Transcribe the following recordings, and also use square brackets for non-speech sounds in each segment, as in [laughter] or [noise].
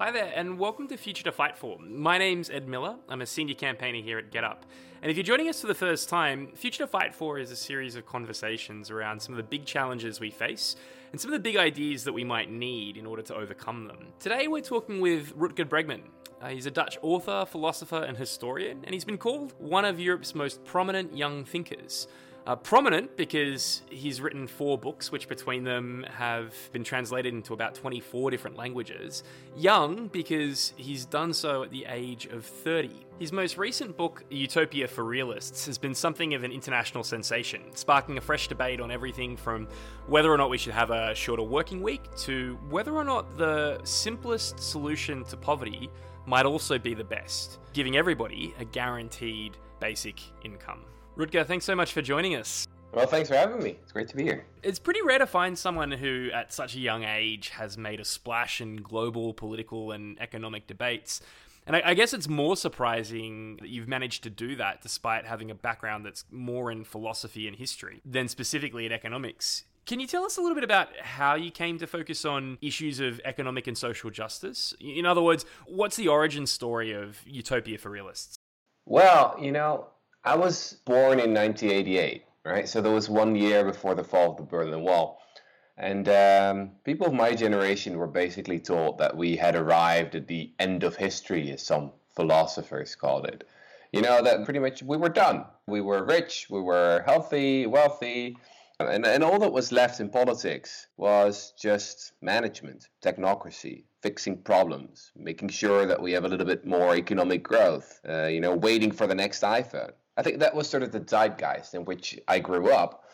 Hi there, and welcome to Future to Fight For. My name's Ed Miller. I'm a senior campaigner here at GetUp. And if you're joining us for the first time, Future to Fight For is a series of conversations around some of the big challenges we face and some of the big ideas that we might need in order to overcome them. Today, we're talking with Rutger Bregman. Uh, he's a Dutch author, philosopher, and historian, and he's been called one of Europe's most prominent young thinkers. Uh, prominent because he's written four books, which between them have been translated into about 24 different languages. Young because he's done so at the age of 30. His most recent book, Utopia for Realists, has been something of an international sensation, sparking a fresh debate on everything from whether or not we should have a shorter working week to whether or not the simplest solution to poverty might also be the best, giving everybody a guaranteed basic income. Rutger, thanks so much for joining us. Well, thanks for having me. It's great to be here. It's pretty rare to find someone who, at such a young age, has made a splash in global political and economic debates. And I, guess it's more surprising that you've managed to do that despite having a background that's more in philosophy and history than specifically in economics. Can you tell us a little bit about how you came to focus on issues of economic and social justice? In other words, what's the origin story of Utopia for Realists? Well, you know, I was born in 1988, right? So there was one year before the fall of the Berlin Wall. And um, people of my generation were basically taught that we had arrived at the end of history, as some philosophers called it. You know, that pretty much we were done. We were rich, we were healthy, wealthy, and, and all that was left in politics was just management, technocracy, fixing problems, making sure that we have a little bit more economic growth, uh, you know, waiting for the next iPhone. I think that was sort of the zeitgeist in which I grew up.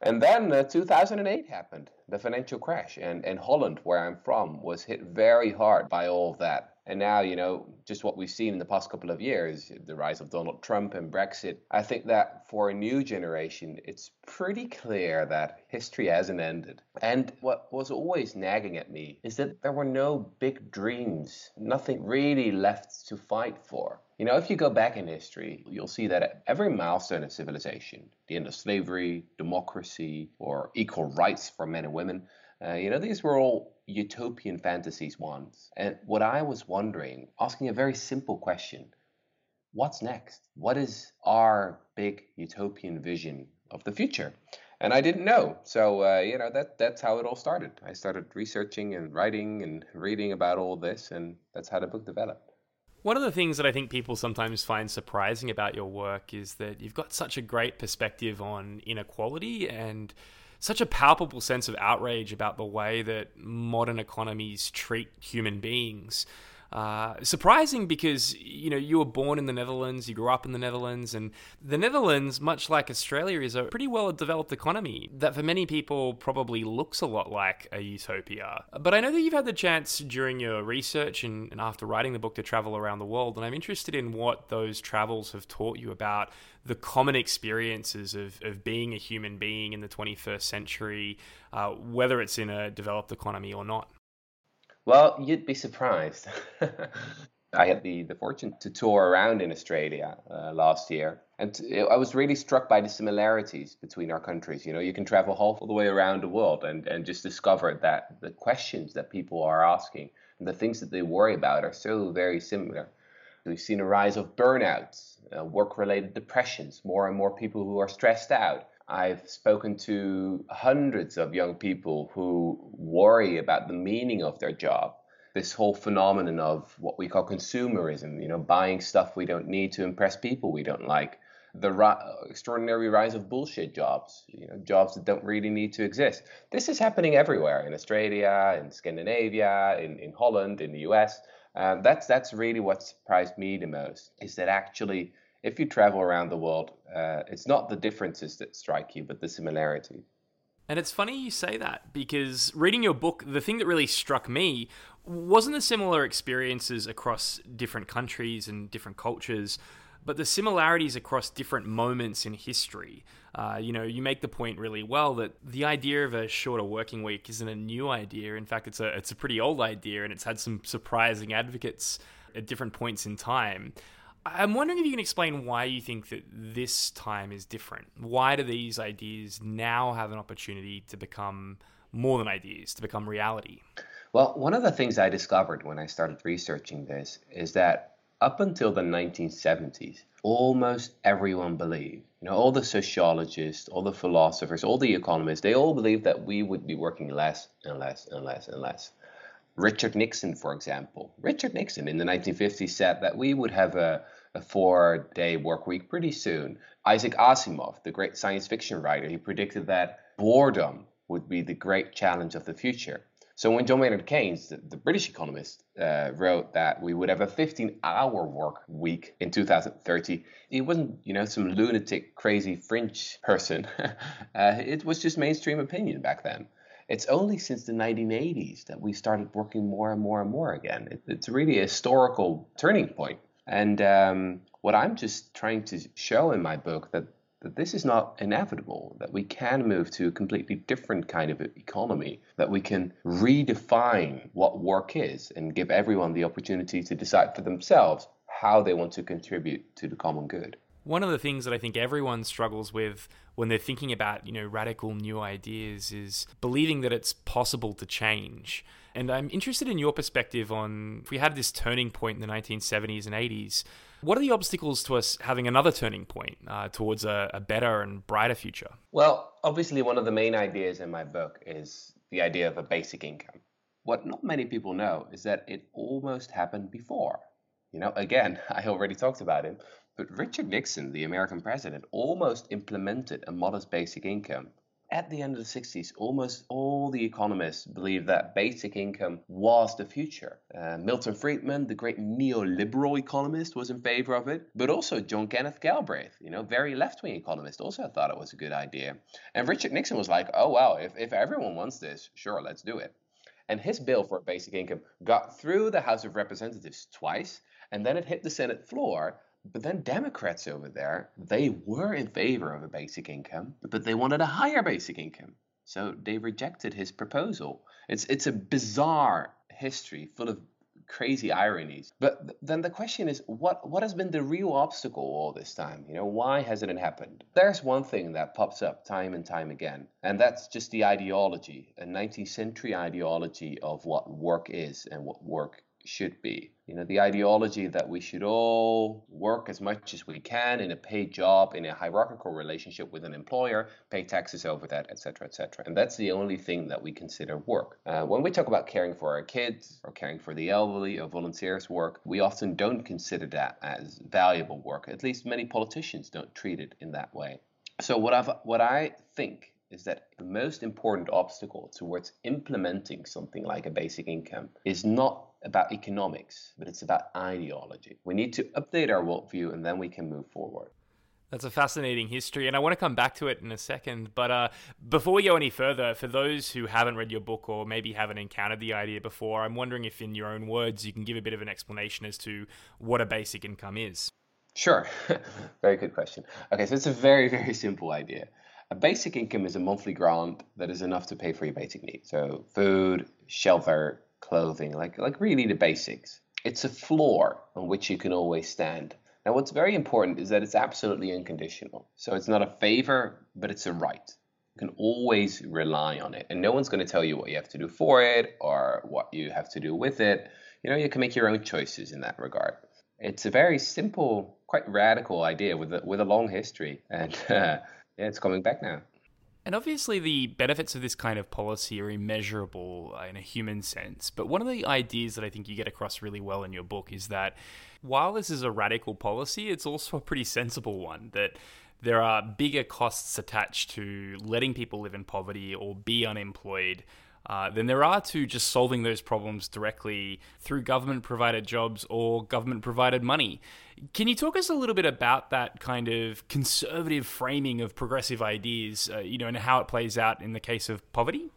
And then uh, 2008 happened, the financial crash, and, and Holland, where I'm from, was hit very hard by all of that. And now, you know, just what we've seen in the past couple of years, the rise of Donald Trump and Brexit, I think that for a new generation, it's pretty clear that history hasn't ended. And what was always nagging at me is that there were no big dreams, nothing really left to fight for. You know, if you go back in history, you'll see that at every milestone of civilization, the end of slavery, democracy, or equal rights for men and women, uh, you know, these were all utopian fantasies once. And what I was wondering, asking a very simple question what's next? What is our big utopian vision of the future? And I didn't know. So, uh, you know, that, that's how it all started. I started researching and writing and reading about all this, and that's how the book developed. One of the things that I think people sometimes find surprising about your work is that you've got such a great perspective on inequality and such a palpable sense of outrage about the way that modern economies treat human beings. Uh, surprising because you know you were born in the Netherlands, you grew up in the Netherlands, and the Netherlands, much like Australia, is a pretty well developed economy that for many people probably looks a lot like a utopia. But I know that you've had the chance during your research and, and after writing the book to travel around the world, and I'm interested in what those travels have taught you about the common experiences of, of being a human being in the 21st century, uh, whether it's in a developed economy or not. Well, you'd be surprised. [laughs] I had the, the fortune to tour around in Australia uh, last year, and I was really struck by the similarities between our countries. You know, you can travel all the way around the world and, and just discover that the questions that people are asking and the things that they worry about are so very similar. We've seen a rise of burnouts, uh, work related depressions, more and more people who are stressed out. I've spoken to hundreds of young people who worry about the meaning of their job. This whole phenomenon of what we call consumerism, you know, buying stuff we don't need to impress people we don't like. The ri- extraordinary rise of bullshit jobs, you know, jobs that don't really need to exist. This is happening everywhere in Australia, in Scandinavia, in, in Holland, in the US. Um, that's that's really what surprised me the most is that actually if you travel around the world, uh, it's not the differences that strike you, but the similarity. And it's funny you say that because reading your book, the thing that really struck me wasn't the similar experiences across different countries and different cultures, but the similarities across different moments in history. Uh, you know, you make the point really well that the idea of a shorter working week isn't a new idea. In fact, it's a it's a pretty old idea, and it's had some surprising advocates at different points in time. I'm wondering if you can explain why you think that this time is different. Why do these ideas now have an opportunity to become more than ideas, to become reality? Well, one of the things I discovered when I started researching this is that up until the 1970s, almost everyone believed, you know, all the sociologists, all the philosophers, all the economists, they all believed that we would be working less and less and less and less. Richard Nixon, for example, Richard Nixon in the 1950s said that we would have a, a four day work week pretty soon. Isaac Asimov, the great science fiction writer, he predicted that boredom would be the great challenge of the future. So when John Maynard Keynes, the, the British economist, uh, wrote that we would have a 15-hour work week in 2030, he wasn't, you know, some lunatic, crazy fringe person. [laughs] uh, it was just mainstream opinion back then. It's only since the 1980s that we started working more and more and more again. It, it's really a historical turning point. And um, what I'm just trying to show in my book that that this is not inevitable, that we can move to a completely different kind of economy, that we can redefine what work is and give everyone the opportunity to decide for themselves how they want to contribute to the common good. One of the things that I think everyone struggles with when they're thinking about, you know, radical new ideas is believing that it's possible to change. And I'm interested in your perspective on if we had this turning point in the 1970s and 80s, what are the obstacles to us having another turning point uh, towards a, a better and brighter future? Well, obviously, one of the main ideas in my book is the idea of a basic income. What not many people know is that it almost happened before. You know, again, [laughs] I already talked about him, but Richard Nixon, the American president, almost implemented a modest basic income at the end of the 60s, almost all the economists believed that basic income was the future. Uh, Milton Friedman, the great neoliberal economist, was in favor of it, but also John Kenneth Galbraith, you know, very left-wing economist, also thought it was a good idea. And Richard Nixon was like, oh, well, if, if everyone wants this, sure, let's do it. And his bill for a basic income got through the House of Representatives twice, and then it hit the Senate floor but then Democrats over there, they were in favor of a basic income, but they wanted a higher basic income. So they rejected his proposal. It's it's a bizarre history full of crazy ironies. But then the question is what what has been the real obstacle all this time? You know, why hasn't it happened? There's one thing that pops up time and time again, and that's just the ideology, a 19th century ideology of what work is and what work should be. You know, the ideology that we should all work as much as we can in a paid job, in a hierarchical relationship with an employer, pay taxes over that, etc., etc. And that's the only thing that we consider work. Uh, when we talk about caring for our kids or caring for the elderly or volunteers work, we often don't consider that as valuable work. At least many politicians don't treat it in that way. So what I've what I think is that the most important obstacle towards implementing something like a basic income is not about economics, but it's about ideology. We need to update our worldview and then we can move forward. That's a fascinating history, and I want to come back to it in a second. But uh, before we go any further, for those who haven't read your book or maybe haven't encountered the idea before, I'm wondering if, in your own words, you can give a bit of an explanation as to what a basic income is. Sure. [laughs] very good question. Okay, so it's a very, very simple idea. A basic income is a monthly grant that is enough to pay for your basic needs. So, food, shelter, clothing, like like really the basics. It's a floor on which you can always stand. Now, what's very important is that it's absolutely unconditional. So it's not a favor, but it's a right. You can always rely on it, and no one's going to tell you what you have to do for it or what you have to do with it. You know, you can make your own choices in that regard. It's a very simple, quite radical idea with a, with a long history, and uh, [laughs] yeah, it's coming back now. And obviously, the benefits of this kind of policy are immeasurable uh, in a human sense. But one of the ideas that I think you get across really well in your book is that while this is a radical policy, it's also a pretty sensible one. That there are bigger costs attached to letting people live in poverty or be unemployed uh, than there are to just solving those problems directly through government provided jobs or government provided money. Can you talk us a little bit about that kind of conservative framing of progressive ideas, uh, you know, and how it plays out in the case of poverty?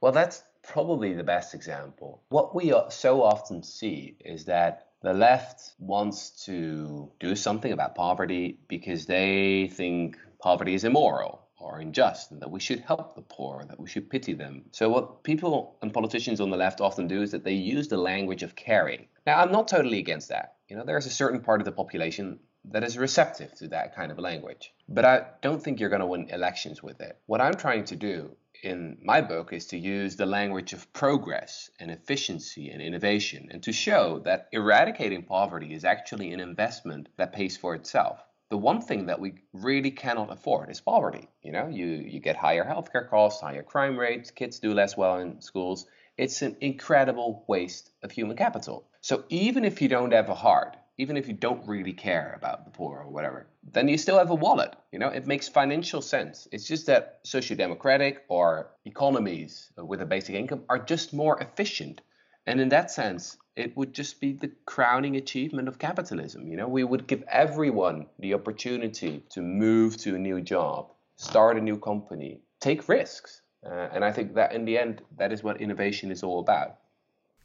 Well, that's probably the best example. What we so often see is that the left wants to do something about poverty because they think poverty is immoral or unjust and that we should help the poor, that we should pity them. So, what people and politicians on the left often do is that they use the language of caring. Now, I'm not totally against that. You know, there's a certain part of the population that is receptive to that kind of language. But I don't think you're going to win elections with it. What I'm trying to do in my book is to use the language of progress and efficiency and innovation and to show that eradicating poverty is actually an investment that pays for itself. The one thing that we really cannot afford is poverty. You know, you, you get higher healthcare costs, higher crime rates, kids do less well in schools. It's an incredible waste of human capital. So even if you don't have a heart, even if you don't really care about the poor or whatever, then you still have a wallet. You know, it makes financial sense. It's just that socio-democratic or economies with a basic income are just more efficient. And in that sense, it would just be the crowning achievement of capitalism. You know, we would give everyone the opportunity to move to a new job, start a new company, take risks. Uh, and I think that in the end, that is what innovation is all about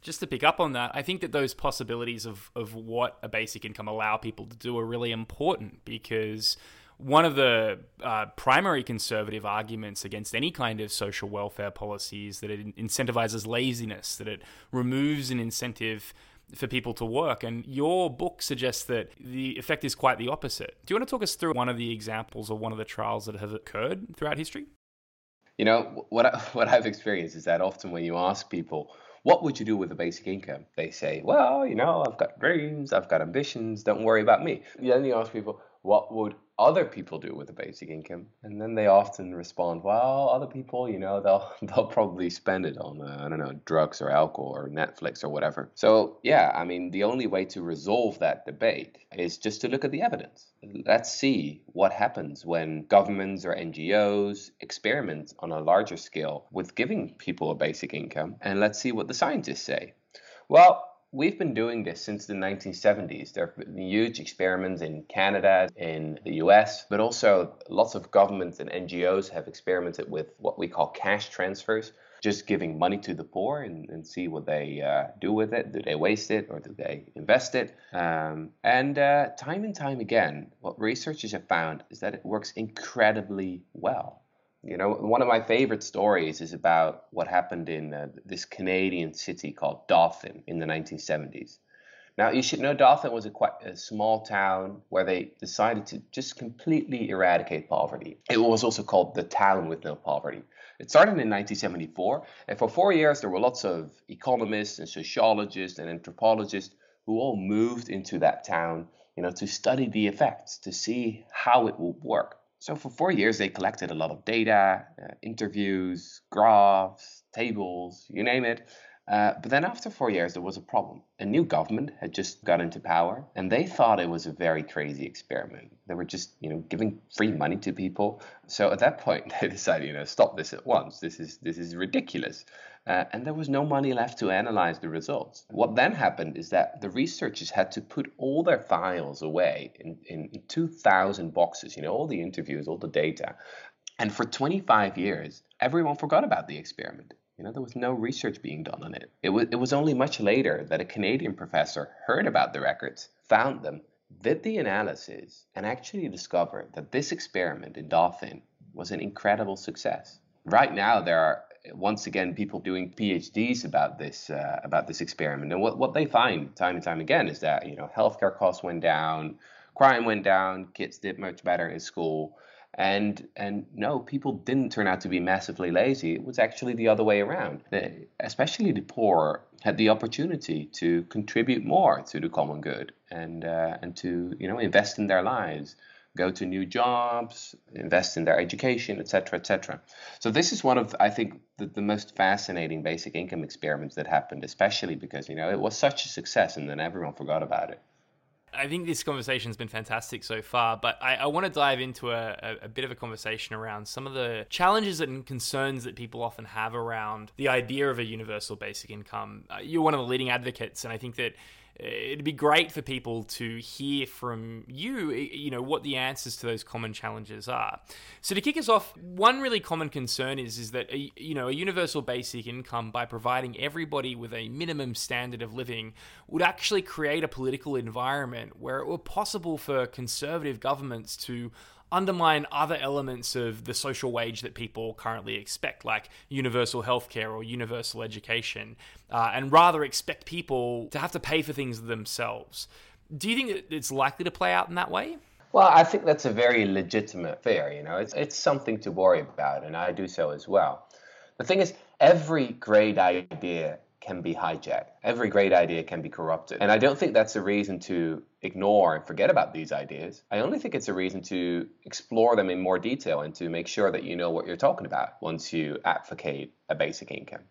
just to pick up on that, I think that those possibilities of, of what a basic income allow people to do are really important because one of the uh, primary conservative arguments against any kind of social welfare policy is that it incentivizes laziness, that it removes an incentive for people to work. And your book suggests that the effect is quite the opposite. Do you want to talk us through one of the examples or one of the trials that have occurred throughout history? You know, what, I, [laughs] what I've experienced is that often when you ask people, what would you do with a basic income? They say, well, you know, I've got dreams, I've got ambitions, don't worry about me. Then you ask people, what would other people do with a basic income? And then they often respond well other people you know they'll [laughs] they'll probably spend it on uh, i don't know drugs or alcohol or netflix or whatever. So yeah i mean the only way to resolve that debate is just to look at the evidence. Let's see what happens when governments or ngos experiment on a larger scale with giving people a basic income and let's see what the scientists say. Well We've been doing this since the 1970s. There have been huge experiments in Canada, in the US, but also lots of governments and NGOs have experimented with what we call cash transfers, just giving money to the poor and, and see what they uh, do with it. Do they waste it or do they invest it? Um, and uh, time and time again, what researchers have found is that it works incredibly well. You know, one of my favorite stories is about what happened in uh, this Canadian city called Dauphin in the 1970s. Now, you should know Dauphin was a quite a small town where they decided to just completely eradicate poverty. It was also called the town with no poverty. It started in 1974, and for four years there were lots of economists and sociologists and anthropologists who all moved into that town, you know, to study the effects, to see how it would work. So for four years, they collected a lot of data, uh, interviews, graphs, tables, you name it. Uh, but then after four years, there was a problem. A new government had just got into power, and they thought it was a very crazy experiment. They were just, you know, giving free money to people. So at that point, [laughs] they decided, you know, stop this at once. This is this is ridiculous uh, and there was no money left to analyze the results. What then happened is that the researchers had to put all their files away in, in, in 2,000 boxes, you know, all the interviews, all the data. And for 25 years, everyone forgot about the experiment. You know, there was no research being done on it. It was, it was only much later that a Canadian professor heard about the records, found them, did the analysis, and actually discovered that this experiment in Dauphin was an incredible success. Right now, there are once again people doing PhDs about this uh, about this experiment, and what, what they find time and time again is that you know healthcare costs went down, crime went down, kids did much better in school, and and no, people didn't turn out to be massively lazy. It was actually the other way around. The, especially the poor had the opportunity to contribute more to the common good and uh, and to you know invest in their lives go to new jobs, invest in their education, etc., etc. So this is one of, I think, the, the most fascinating basic income experiments that happened, especially because you know it was such a success, and then everyone forgot about it. I think this conversation has been fantastic so far, but I, I want to dive into a, a, a, bit of a conversation around some of the challenges and concerns that people often have around the idea of a universal basic income. Uh, you're one of the leading advocates, and I think that it'd be great for people to hear from you, you know, what the answers to those common challenges are. So to kick us off, one really common concern is is that uh, a, you know a universal basic income by providing everybody with a minimum standard of living would actually create a political environment where it were possible for conservative governments to undermine other elements of the social wage that people currently expect, like universal healthcare or universal education, uh, and rather expect people to have to pay for things themselves. Do you think it's likely to play out in that way? Well, I think that's a very legitimate fear. You know, it's it's something to worry about, and I do so as well. The thing is, every great idea can be hijacked. Every great idea can be corrupted. And I don't think that's a reason to ignore and forget about these ideas. I only think it's a reason to explore them in more detail and to make sure that you know what you're talking about once you advocate a basic income.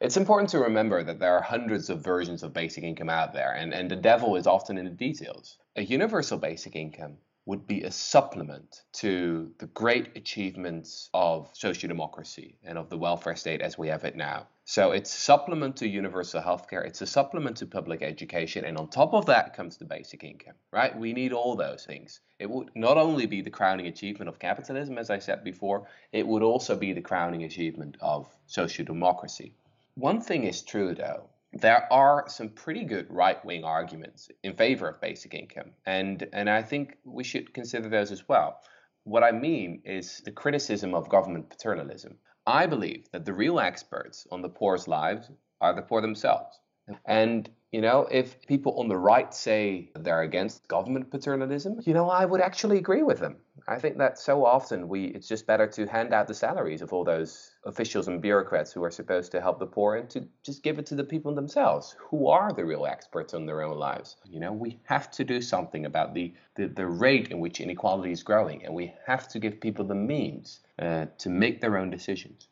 It's important to remember that there are hundreds of versions of basic income out there, and, and the devil is often in the details. A universal basic income would be a supplement to the great achievements of social democracy and of the welfare state as we have it now. So it's a supplement to universal healthcare, it's a supplement to public education, and on top of that comes the basic income, right? We need all those things. It would not only be the crowning achievement of capitalism, as I said before, it would also be the crowning achievement of social democracy. One thing is true though, there are some pretty good right-wing arguments in favor of basic income, and and I think we should consider those as well. What I mean is the criticism of government paternalism. I believe that the real experts on the poor's lives are the poor themselves. And, you know, if people on the right say they're against government paternalism, you know, I would actually agree with them. I think that so often we it's just better to hand out the salaries of all those officials and bureaucrats who are supposed to help the poor and to just give it to the people themselves who are the real experts on their own lives. You know, we have to do something about the, the, the rate in which inequality is growing and we have to give people the means uh, to make their own decisions.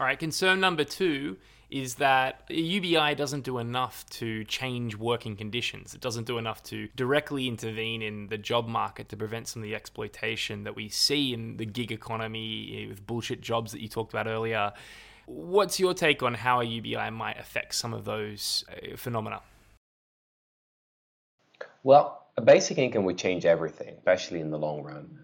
All right, concern number two is that UBI doesn't do enough to change working conditions. It doesn't do enough to directly intervene in the job market to prevent some of the exploitation that we see in the gig economy with bullshit jobs that you talked about earlier. What's your take on how a UBI might affect some of those uh, phenomena? Well, a basic income would change everything, especially in the long run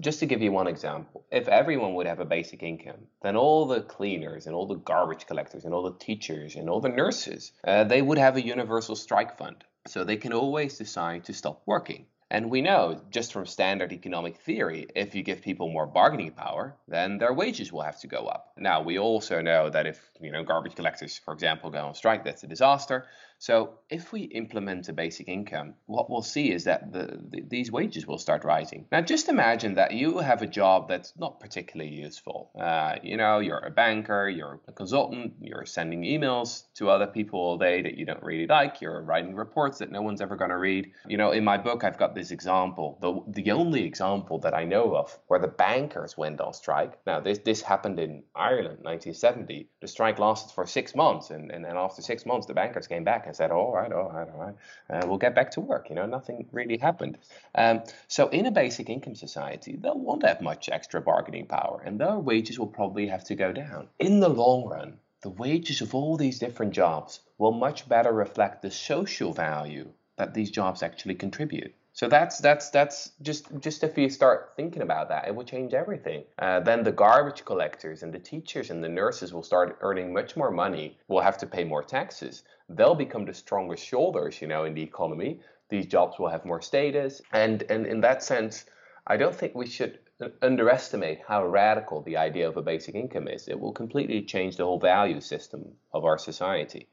just to give you one example, if everyone would have a basic income, then all the cleaners and all the garbage collectors and all the teachers and all the nurses, uh, they would have a universal strike fund. So they can always decide to stop working. And we know just from standard economic theory, if you give people more bargaining power, then their wages will have to go up. Now, we also know that if, you know, garbage collectors, for example, go on strike, that's a disaster. So if we implement a basic income, what we'll see is that the, the, these wages will start rising. Now, just imagine that you have a job that's not particularly useful. Uh, you know, you're a banker, you're a consultant, you're sending emails to other people all day that you don't really like, you're writing reports that no one's ever going to read. You know, in my book, I've got this example, the, the only example that I know of where the bankers went on strike. Now, this, this happened in Ireland, 1970. The strike lasted for six months, and, and, and after six months, the bankers came back and said, all right, all right, all right, uh, we'll get back to work. You know, nothing really happened. Um, so in a basic income society, they'll won't have much extra bargaining power, and their wages will probably have to go down. In the long run, the wages of all these different jobs will much better reflect the social value that these jobs actually contribute. So that's that's that's just just if you start thinking about that, it will change everything. Uh, then the garbage collectors and the teachers and the nurses will start earning much more money. Will have to pay more taxes. They'll become the strongest shoulders, you know, in the economy. These jobs will have more status, and and in that sense, I don't think we should underestimate how radical the idea of a basic income is. It will completely change the whole value system of our society.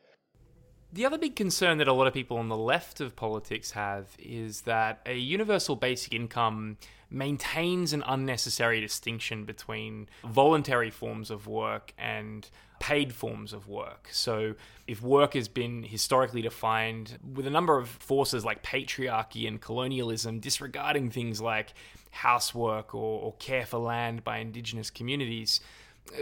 The other big concern that a lot of people on the left of politics have is that a universal basic income maintains an unnecessary distinction between voluntary forms of work and paid forms of work. So, if work has been historically defined with a number of forces like patriarchy and colonialism, disregarding things like housework or, or care for land by indigenous communities,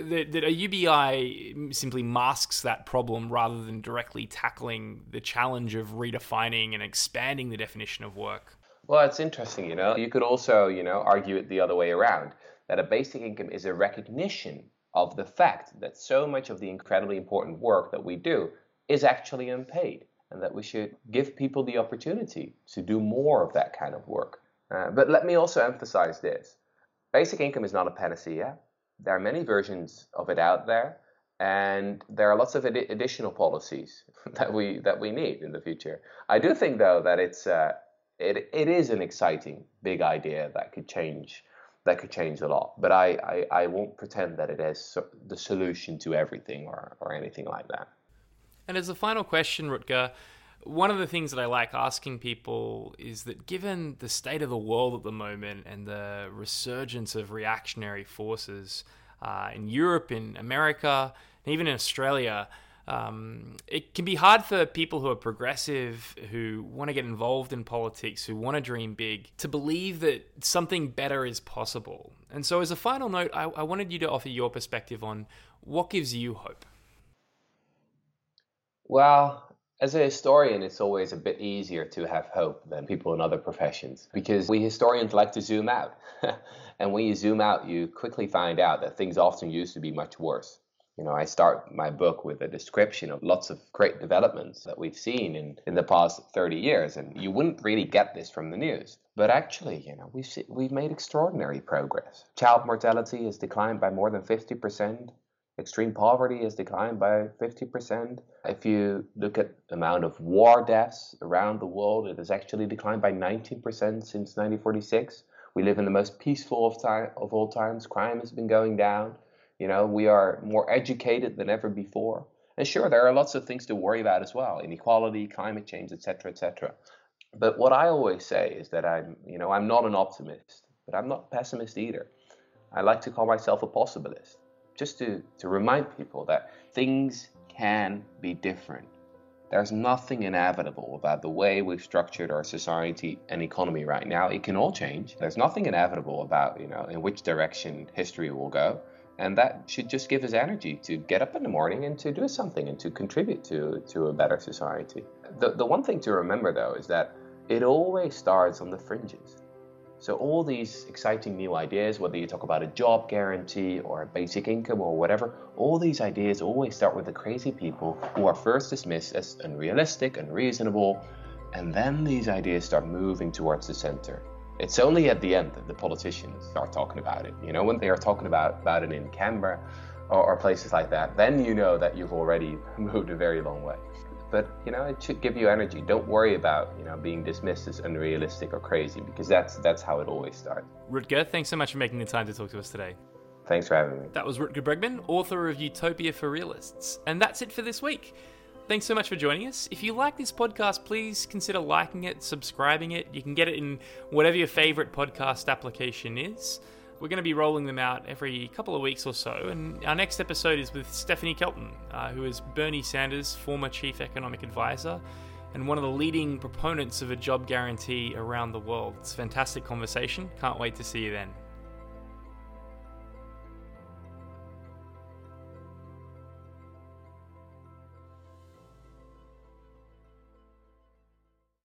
that, that a UBI simply masks that problem rather than directly tackling the challenge of redefining and expanding the definition of work. Well, it's interesting, you know. You could also, you know, argue it the other way around that a basic income is a recognition of the fact that so much of the incredibly important work that we do is actually unpaid and that we should give people the opportunity to do more of that kind of work. Uh, but let me also emphasize this basic income is not a panacea there are many versions of it out there, and there are lots of ad- additional policies [laughs] that we that we need in the future. I do think though that it's uh, it it is an exciting big idea that could change that could change a lot. But I, I, I won't pretend that it is the solution to everything or, or anything like that. And as a final question, Rutger, one of the things that I like asking people is that given the state of the world at the moment and the resurgence of reactionary forces, uh, in Europe, in America, and even in Australia. Um, it can be hard for people who are progressive, who want to get involved in politics, who want to dream big, to believe that something better is possible. And so, as a final note, I, I wanted you to offer your perspective on what gives you hope. Well, as a historian, it's always a bit easier to have hope than people in other professions because we historians like to zoom out. [laughs] and when you zoom out, you quickly find out that things often used to be much worse. You know, I start my book with a description of lots of great developments that we've seen in, in the past 30 years, and you wouldn't really get this from the news. But actually, you know, we've, we've made extraordinary progress. Child mortality has declined by more than 50%. Extreme poverty has declined by 50%. If you look at the amount of war deaths around the world, it has actually declined by 19% since 1946. We live in the most peaceful of, time, of all times. Crime has been going down. You know, we are more educated than ever before. And sure, there are lots of things to worry about as well: inequality, climate change, etc., etc. But what I always say is that I'm, you know, I'm not an optimist, but I'm not a pessimist either. I like to call myself a possibilist, just to, to remind people that things can be different. There's nothing inevitable about the way we've structured our society and economy right now. It can all change. There's nothing inevitable about, you know, in which direction history will go. And that should just give us energy to get up in the morning and to do something and to contribute to, to a better society. The, the one thing to remember, though, is that it always starts on the fringes. So, all these exciting new ideas, whether you talk about a job guarantee or a basic income or whatever, all these ideas always start with the crazy people who are first dismissed as unrealistic, unreasonable, and then these ideas start moving towards the center. It's only at the end that the politicians start talking about it. You know, when they are talking about, about it in Canberra or, or places like that, then you know that you've already [laughs] moved a very long way. But you know, it should give you energy. Don't worry about you know being dismissed as unrealistic or crazy because that's that's how it always starts. Rutger, thanks so much for making the time to talk to us today. Thanks for having me. That was Rutger Bregman, author of Utopia for Realists. And that's it for this week. Thanks so much for joining us. If you like this podcast, please consider liking it, subscribing it. You can get it in whatever your favorite podcast application is. We're going to be rolling them out every couple of weeks or so. And our next episode is with Stephanie Kelton, uh, who is Bernie Sanders' former chief economic advisor and one of the leading proponents of a job guarantee around the world. It's a fantastic conversation. Can't wait to see you then.